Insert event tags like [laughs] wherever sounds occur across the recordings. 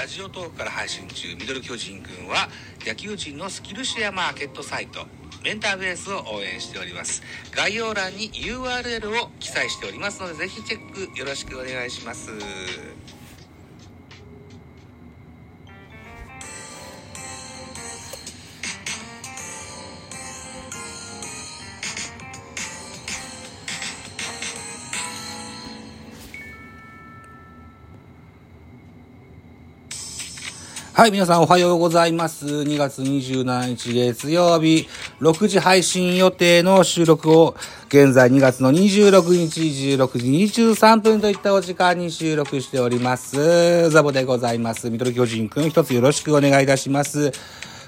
ラジオトークから配信中ミドル巨人軍は野球人のスキルシェアマーケットサイトメンターベースを応援しております。概要欄に URL を記載しておりますのでぜひチェックよろしくお願いします。はい、皆さんおはようございます。2月27日月曜日、6時配信予定の収録を、現在2月の26日16時23分といったお時間に収録しております。ザボでございます。ミドル巨人くん一つよろしくお願いいたします。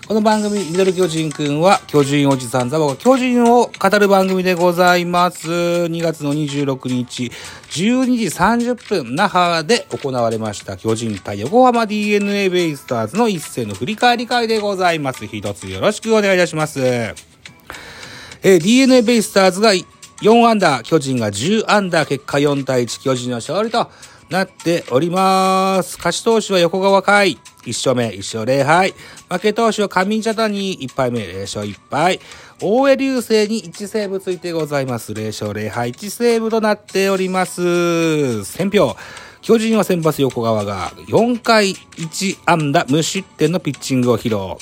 この番組、ミドル巨人くんは、巨人おじさんザボが巨人を語る番組でございます。2月の26日、12時30分、那覇で行われました巨人対横浜 DNA ベイスターズの一戦の振り返り会でございます。一つよろしくお願いいたします。えー、DNA ベイスターズが4アンダー、巨人が10アンダー、結果4対1、巨人の勝利となっております。勝ち投手は横川海。1勝目、1勝0敗。負け投手は上茶谷1敗目、0勝1敗。大江流星に1セーブついてございます。0勝0敗、1セーブとなっております。選票。巨人は先発横川が4回1安打無失点のピッチングを披露。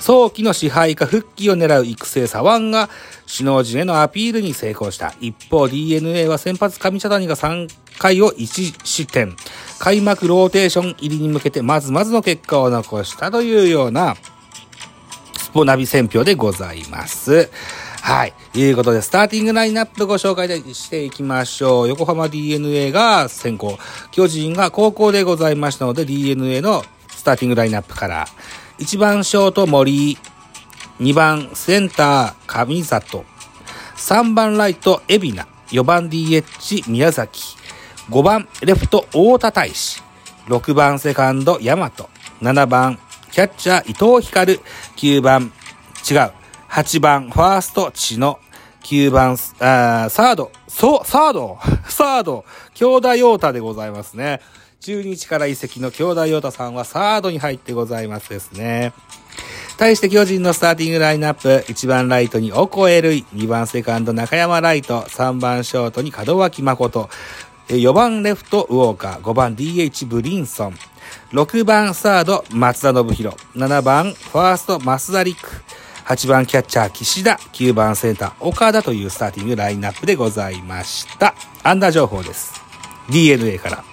早期の支配下復帰を狙う育成左腕が首脳陣へのアピールに成功した。一方 DNA は先発上茶谷が3回を1失点。開幕ローテーション入りに向けてまずまずの結果を残したというようなスポナビ選票でございます。はい。ということで、スターティングラインナップご紹介していきましょう。横浜 DNA が先行。巨人が高校でございましたので、DNA のスターティングラインナップから、1番ショート森、2番センター上里、3番ライト海老名、4番 DH 宮崎、5番レフト大田大使、6番セカンド大和、7番キャッチャー伊藤光、9番、違う、8番ファースト知野、9番、あサード、そう、サード、[laughs] サード、京田陽太でございますね。中日から移籍の京田陽太さんはサードに入ってございますですね。対して巨人のスターティングラインナップ、1番ライトにオコエルイ、2番セカンド中山ライト、3番ショートに門脇誠、4番レフトウォーカー、5番 DH ブリンソン、6番サード松田信弘、7番ファースト増田陸、8番キャッチャー岸田、9番センター岡田というスターティングラインナップでございました。アンダー情報です。DNA から。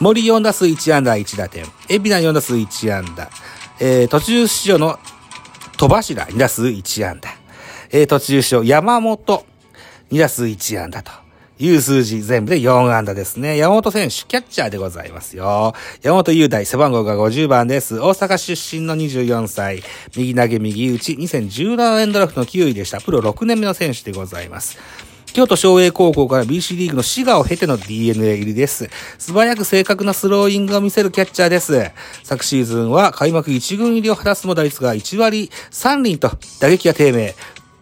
森4打数1安打1打点。海老名4打数1安打。えー、途中出場の戸柱2打数1安打。えー、途中出場山本2打数1安打と。いう数字全部で4安打ですね。山本選手、キャッチャーでございますよ。山本雄大、背番号が50番です。大阪出身の24歳。右投げ右打ち、2017年ドラフトの9位でした。プロ6年目の選手でございます。京都昭栄高校から BC リーグの滋賀を経ての DNA 入りです。素早く正確なスローイングを見せるキャッチャーです。昨シーズンは開幕1軍入りを果たすも打率が1割3厘と打撃が低迷。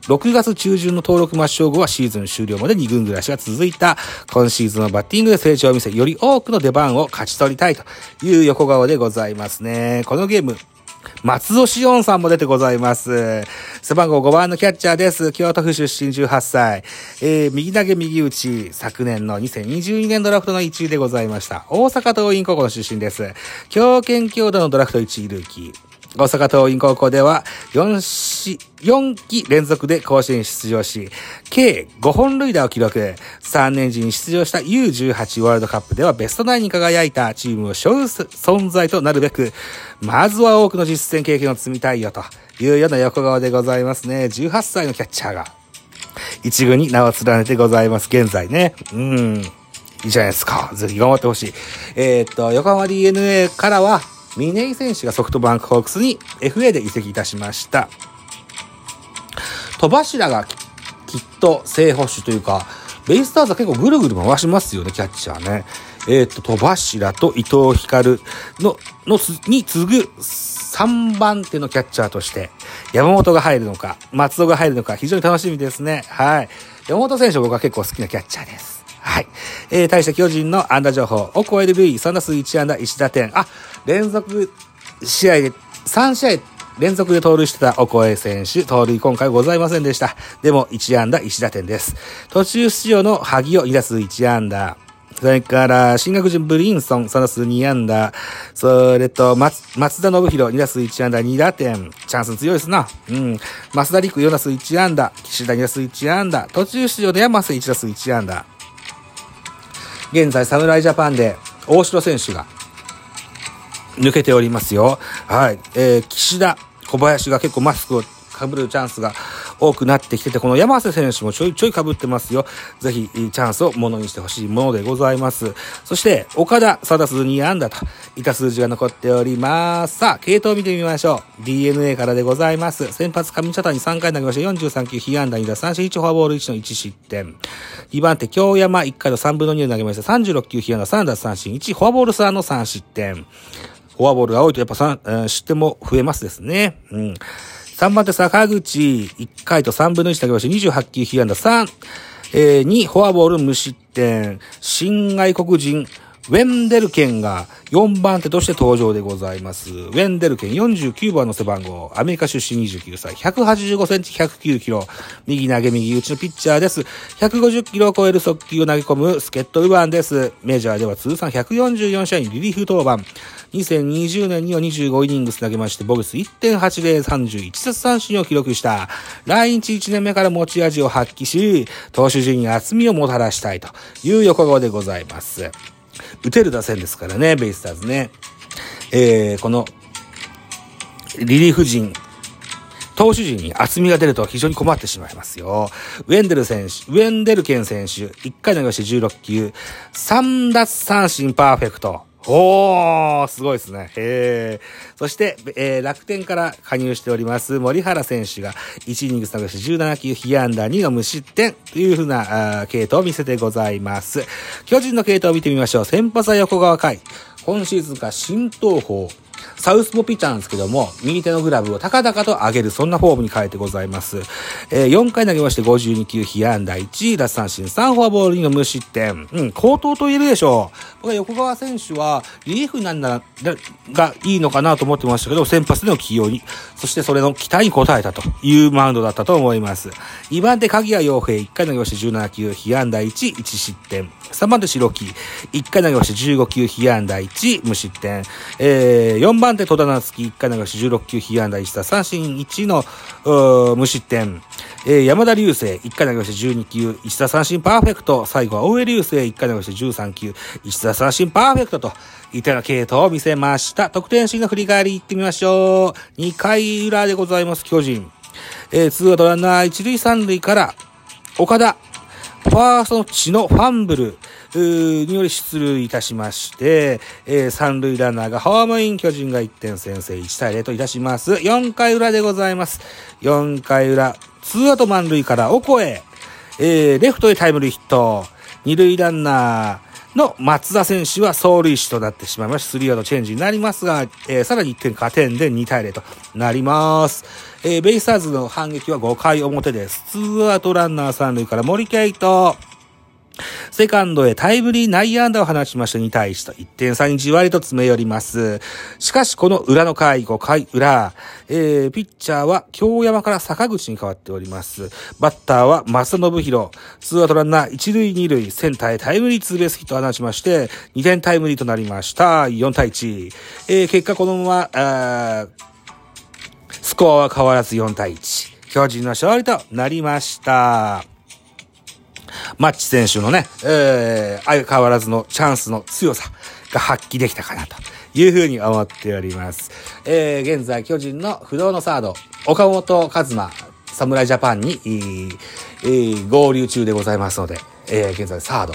6月中旬の登録抹消後はシーズン終了まで2軍暮らしが続いた。今シーズンのバッティングで成長を見せ、より多くの出番を勝ち取りたいという横顔でございますね。このゲーム、松尾志音さんも出てございます。背番号5番のキャッチャーです。京都府出身18歳。えー、右投げ右打ち、昨年の2022年ドラフトの1位でございました。大阪桐蔭高校の出身です。京県京都のドラフト1位ルーキー。大阪桐蔭高校では4し、4期連続で甲子園出場し、計5本塁打を記録。3年時に出場した U18 ワールドカップではベストナインに輝いたチームを背負存在となるべく、まずは多くの実践経験を積みたいよというような横顔でございますね。18歳のキャッチャーが、一軍に名を連ねてございます。現在ね。うん。いいじゃないですか。ぜひ頑張ってほしい。えー、っと、横浜 DNA からは、峰井選手がソフトバンクホークスに FA で移籍いたしました。戸柱がきっと正捕手というか、ベイスターズは結構ぐるぐる回しますよね、キャッチャーね。えっ、ー、と、戸柱と伊藤光の、の、に次ぐ3番手のキャッチャーとして、山本が入るのか、松尾が入るのか、非常に楽しみですね。はい。山本選手僕は結構好きなキャッチャーです。はい。えー、対して巨人の安打情報。オコエル・ルイ、3打数1安打1打点。あ、連続試合で、3試合連続で盗塁してたオコエ選手、盗塁今回ございませんでした。でも1安打1打点です。途中出場の萩尾2打数1安打。それから、新学人ブリンソン、3打数2安打。それと、松、松田信弘、2打数1安打、2打点。チャンス強いですな。うん。増田陸、4打数1安打。岸田2打数1安打。途中出場で山瀬1打数1安打。現在、侍ジャパンで、大城選手が、抜けておりますよ。はい。えー、岸田、小林が結構マスクをかぶるチャンスが多くなってきてて、この山瀬選手もちょいちょい被ってますよ。ぜひ、チャンスをものにしてほしいものでございます。そして、岡田、サダス2安打といた数字が残っております。さあ、系統見てみましょう。DNA からでございます。先発上茶谷3回投げました43球、被安打2打三振1フォアボール1の1失点。2番手、京山1回の3分の2投げました36球、被安打3打三振1、フォアボール3の3失点。フォアボールが多いとやっぱ3、失点も増えますですね。うん。3番手坂口、1回と3分の1投げまして28球被安打3、えー、2フォアボール無失点、新外国人、ウェンデルケンが4番手として登場でございます。ウェンデルケン49番の背番号、アメリカ出身29歳、185センチ109キロ、右投げ右打ちのピッチャーです。150キロを超える速球を投げ込む助っ人ウバンです。メジャーでは通算144試合にリリーフ登板。2020年には25イニングス投げまして、ボグス1.8031奪三振を記録した。来日1年目から持ち味を発揮し、投手陣に厚みをもたらしたいという横顔でございます。打てる打線ですからね、ベイスターズね。えー、この、リリーフ陣、投手陣に厚みが出ると非常に困ってしまいますよ。ウェンデル選手、ウェンデルケン選手、1回投げまして16球、3奪三振パーフェクト。おー、すごいですね。へー。そして、えー、楽天から加入しております森原選手が1イニング探し17球被安打2の無失点というふうなあ系統を見せてございます。巨人の系統を見てみましょう。先発は横川海。今シーズンが新東方。サウスポピッチャーなんですけども、右手のグラブを高々と上げる、そんなフォームに変えてございます。えー、4回投げまして52球、被安打1、奪三振3、フォアボール2の無失点。うん、高騰と言えるでしょう。僕は横川選手は、リリーフなんだ、がいいのかなと思ってましたけど、先発での起用に、そしてそれの期待に応えたというマウンドだったと思います。2番手、鍵谷洋平、1回投げまして17球、被安打1、1失点。3番手、白木、1回投げまして15球、被安打1、無失点。えー、4番手、戸田夏樹、1回流し16球、被安打1打三振1の、無失点。えー、山田流星、1回投げして12球、1打三振パーフェクト。最後は大江流星、1回投げして13球、1打三振パーフェクトと、いったような系統を見せました。得点シーンの振り返りいってみましょう。2回裏でございます、巨人。えー、ツーアウトランナー1塁3塁から、岡田、ファーストの血のファンブル。により出塁いたしまして、えー、三塁ランナーがホームイン巨人が1点先制1対0といたします。4回裏でございます。4回裏、ツーアウト満塁からオコエ、えー、レフトへタイムリーヒット、二塁ランナーの松田選手は走塁手となってしまいました。スリーアウトチェンジになりますが、えー、さらに1点加点で2対0となります。えー、ベイスターズの反撃は5回表です。ツーアウトランナー3塁から森ケイト。セカンドへタイムリー内野安打を放ちましたに対して1点差にじわりと詰め寄ります。しかしこの裏の回5回裏、えー、ピッチャーは京山から坂口に変わっております。バッターは正信弘、ツーアウトランナー1塁2塁、センターへタイムリーツーベースヒットを放ちまして、2点タイムリーとなりました。4対1。えー、結果このまま、スコアは変わらず4対1。巨人の勝利となりました。マッチ選手のね、えー、相変わらずのチャンスの強さが発揮できたかなというふうに思っております。えー、現在巨人の不動のサード、岡本和真、侍ジャパンに、えー、合流中でございますので、えー、現在サ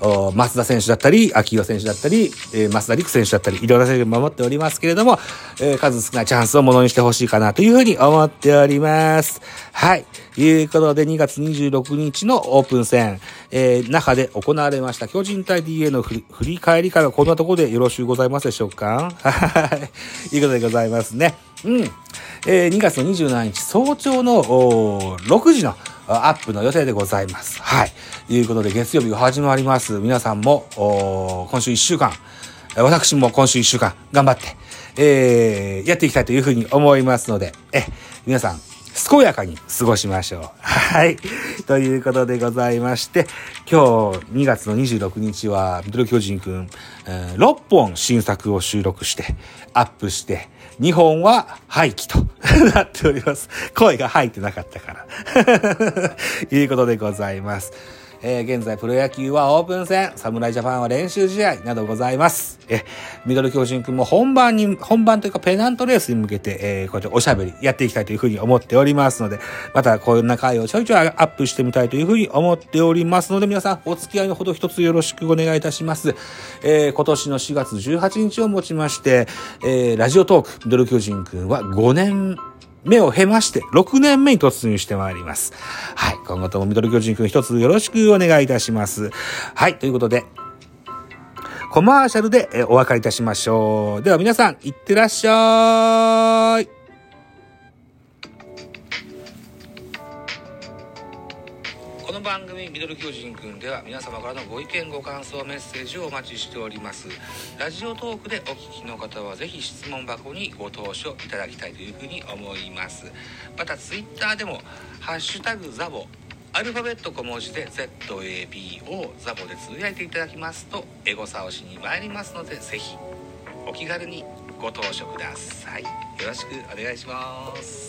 ード、松田選手だったり、秋広選手だったり、えー、増田陸選手だったり、いろんな選手を守っておりますけれども、えー、数少ないチャンスをものにしてほしいかなというふうに思っております。はい。ということで、2月26日のオープン戦、えー、中で行われました巨人対 DA の振り返りからこんなところでよろしゅうございますでしょうか？はい。いうことでございますね。うん。えー、2月の27日早朝の6時のアップの予定でございます。はい。ということで、月曜日が始まります。皆さんも、今週1週間、私も今週1週間頑張って、えー、やっていきたいというふうに思いますので、え、皆さん、健やかに過ごしましょう。はい。ということでございまして、今日2月の26日は、ミドル巨人くん、えー、6本新作を収録して、アップして、2本は廃棄となっております。声が入ってなかったから。と [laughs] いうことでございます。えー、現在プロ野球はオープン戦、侍ジャパンは練習試合などございます。え、ミドル巨人くんも本番に、本番というかペナントレースに向けて、えー、こうやっておしゃべりやっていきたいというふうに思っておりますので、またこんな回をちょいちょいアップしてみたいというふうに思っておりますので、皆さんお付き合いのほど一つよろしくお願いいたします。えー、今年の4月18日をもちまして、えー、ラジオトーク、ミドル巨人くんは5年目を経まして、6年目に突入してまいります。はい。今後ともミドル巨人くん一つよろしくお願いいたします。はい。ということで、コマーシャルでお別れいたしましょう。では皆さん、いってらっしゃい。番組「ミドル巨人くん」では皆様からのご意見ご感想メッセージをお待ちしております。ラジオトークでお聞きの方は是非質問箱にご投書いただきたいというふうに思います。またツイッターでも「ハッシュタグザボ」アルファベット小文字で ZAB をザボでつぶやいていただきますとエゴサをしに参りますので是非お気軽にご投書ください。よろしくお願いします。